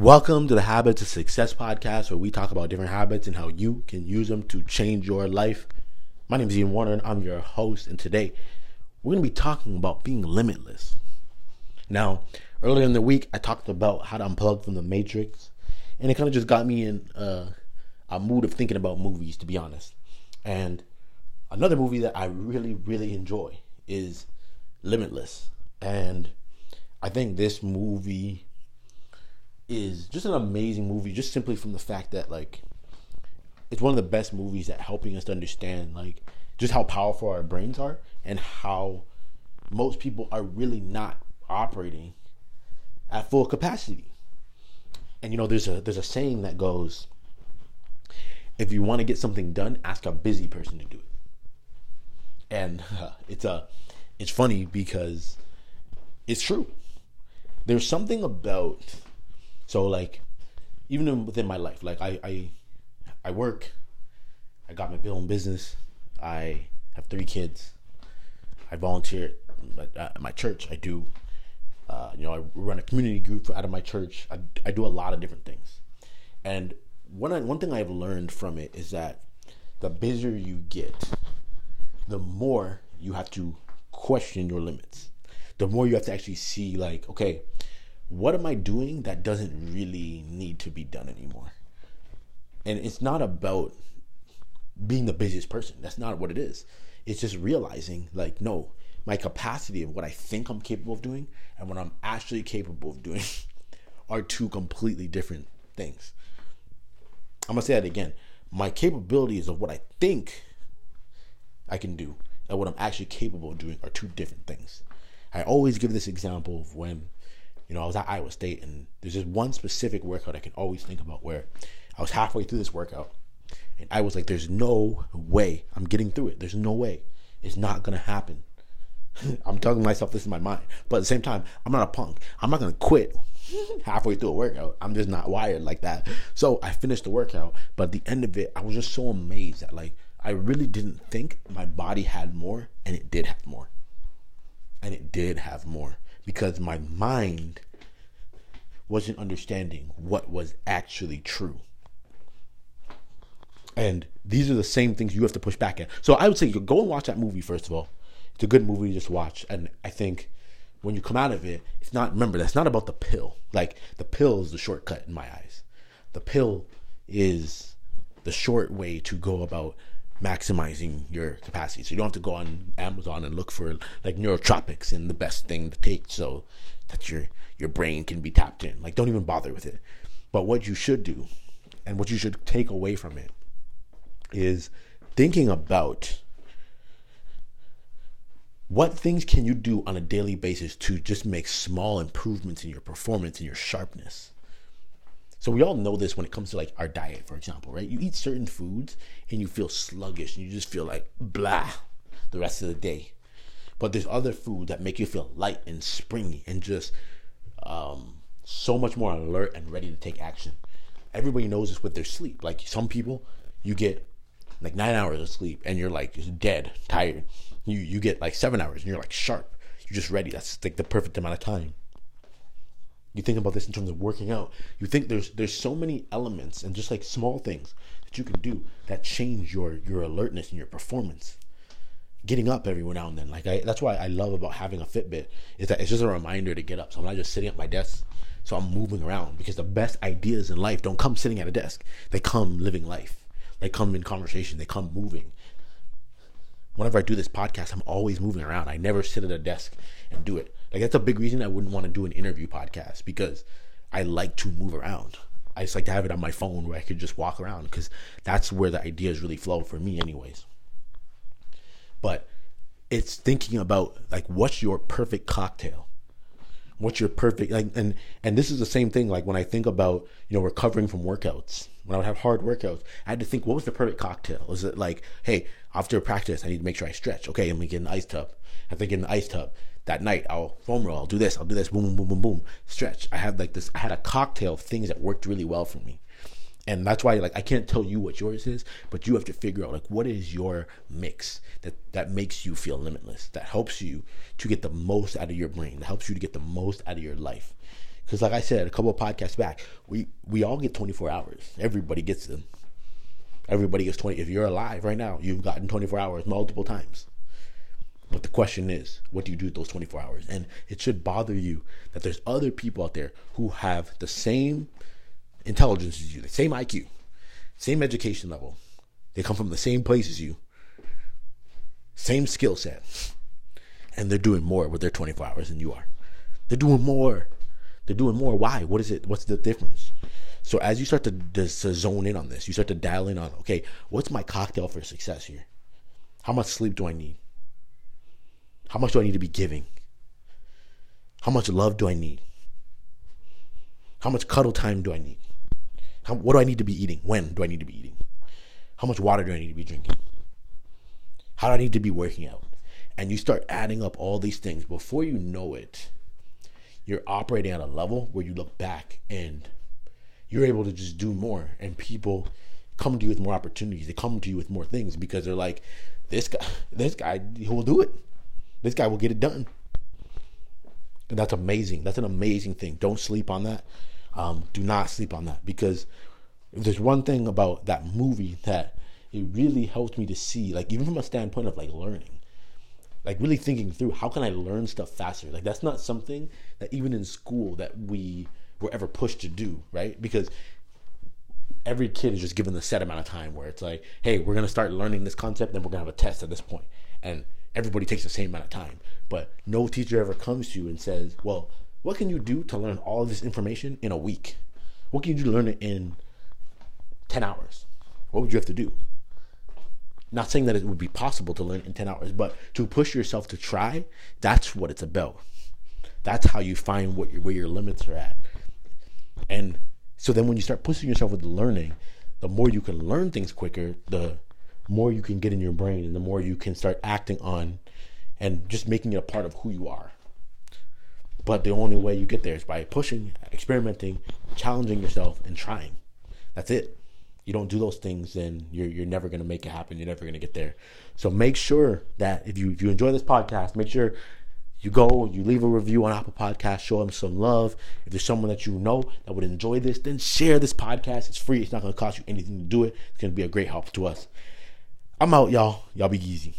Welcome to the Habits of Success podcast, where we talk about different habits and how you can use them to change your life. My name is Ian Warner, and I'm your host. And today, we're going to be talking about being limitless. Now, earlier in the week, I talked about how to unplug from the matrix, and it kind of just got me in uh, a mood of thinking about movies, to be honest. And another movie that I really, really enjoy is Limitless. And I think this movie is just an amazing movie, just simply from the fact that like it's one of the best movies at helping us to understand like just how powerful our brains are and how most people are really not operating at full capacity. And you know, there's a there's a saying that goes, if you want to get something done, ask a busy person to do it. And uh, it's a it's funny because it's true. There's something about so like, even within my life, like I I, I work, I got my bill in business, I have three kids, I volunteer at my church. I do, uh, you know, I run a community group out of my church. I, I do a lot of different things, and one one thing I've learned from it is that the busier you get, the more you have to question your limits. The more you have to actually see, like, okay, what am I doing that doesn't really need to be done anymore? And it's not about being the busiest person. That's not what it is. It's just realizing, like, no, my capacity of what I think I'm capable of doing and what I'm actually capable of doing are two completely different things. I'm gonna say that again. My capabilities of what I think I can do and what I'm actually capable of doing are two different things. I always give this example of when you know, I was at Iowa State, and there's just one specific workout I can always think about where I was halfway through this workout, and I was like, "There's no way I'm getting through it. There's no way. It's not gonna happen." I'm telling myself this in my mind, but at the same time, I'm not a punk. I'm not gonna quit halfway through a workout. I'm just not wired like that. So I finished the workout, but at the end of it, I was just so amazed that like I really didn't think my body had more, and it did have more, and it did have more because my mind wasn't understanding what was actually true. And these are the same things you have to push back at. So I would say you go and watch that movie first of all. It's a good movie to just watch. And I think when you come out of it, it's not remember that's not about the pill. Like the pill is the shortcut in my eyes. The pill is the short way to go about maximizing your capacity. So you don't have to go on Amazon and look for like neurotropics and the best thing to take so that your your brain can be tapped in. Like don't even bother with it. But what you should do and what you should take away from it is thinking about what things can you do on a daily basis to just make small improvements in your performance and your sharpness so we all know this when it comes to like our diet, for example, right? You eat certain foods and you feel sluggish and you just feel like blah the rest of the day. But there's other foods that make you feel light and springy and just um, so much more alert and ready to take action. Everybody knows this with their sleep. Like some people, you get like nine hours of sleep and you're like just dead, tired. You you get like seven hours and you're like sharp. You're just ready. That's like the perfect amount of time you think about this in terms of working out you think there's there's so many elements and just like small things that you can do that change your your alertness and your performance. Getting up every now and then like I, that's why i love about having a fitbit is that it's just a reminder to get up. So i'm not just sitting at my desk so i'm moving around because the best ideas in life don't come sitting at a desk. They come living life. They come in conversation. They come moving whenever i do this podcast i'm always moving around i never sit at a desk and do it like that's a big reason I wouldn't want to do an interview podcast because I like to move around. I just like to have it on my phone where I could just walk around because that's where the ideas really flow for me, anyways. But it's thinking about like what's your perfect cocktail what's your perfect like and and this is the same thing like when i think about you know recovering from workouts when i would have hard workouts i had to think what was the perfect cocktail is it like hey after practice i need to make sure i stretch okay let me get an ice tub i think in the ice tub that night I'll foam roll, I'll do this, I'll do this, boom, boom, boom, boom, boom, stretch. I had like this, I had a cocktail of things that worked really well for me. And that's why like I can't tell you what yours is, but you have to figure out like what is your mix that that makes you feel limitless, that helps you to get the most out of your brain, that helps you to get the most out of your life. Because, like I said a couple of podcasts back, we we all get 24 hours. Everybody gets them. Everybody gets 20. If you're alive right now, you've gotten 24 hours multiple times. But the question is, what do you do with those 24 hours? And it should bother you that there's other people out there who have the same intelligence as you, the same IQ, same education level. They come from the same place as you, same skill set, and they're doing more with their 24 hours than you are. They're doing more. They're doing more. Why? What is it? What's the difference? So as you start to, to, to zone in on this, you start to dial in on, okay, what's my cocktail for success here? How much sleep do I need? How much do I need to be giving? How much love do I need? How much cuddle time do I need? How, what do I need to be eating? When do I need to be eating? How much water do I need to be drinking? How do I need to be working out? And you start adding up all these things. Before you know it, you're operating at a level where you look back and you're able to just do more. And people come to you with more opportunities. They come to you with more things because they're like, this guy, this guy, he will do it. This guy will get it done. And that's amazing. That's an amazing thing. Don't sleep on that. Um, do not sleep on that because if there's one thing about that movie that it really helped me to see, like even from a standpoint of like learning, like really thinking through how can I learn stuff faster. Like that's not something that even in school that we were ever pushed to do, right? Because every kid is just given the set amount of time where it's like, hey, we're gonna start learning this concept, then we're gonna have a test at this point, and everybody takes the same amount of time. But no teacher ever comes to you and says, well, what can you do to learn all this information in a week? What can you learn it in 10 hours? What would you have to do? Not saying that it would be possible to learn in 10 hours, but to push yourself to try, that's what it's about. That's how you find what your, where your limits are at. And so then when you start pushing yourself with the learning, the more you can learn things quicker, the more you can get in your brain and the more you can start acting on and just making it a part of who you are. But the only way you get there is by pushing, experimenting, challenging yourself, and trying. That's it. You don't do those things, then you're you're never gonna make it happen. You're never gonna get there. So make sure that if you if you enjoy this podcast, make sure you go, you leave a review on Apple Podcast, show them some love. If there's someone that you know that would enjoy this, then share this podcast. It's free. It's not going to cost you anything to do it. It's going to be a great help to us. I'm out, y'all. Y'all be easy.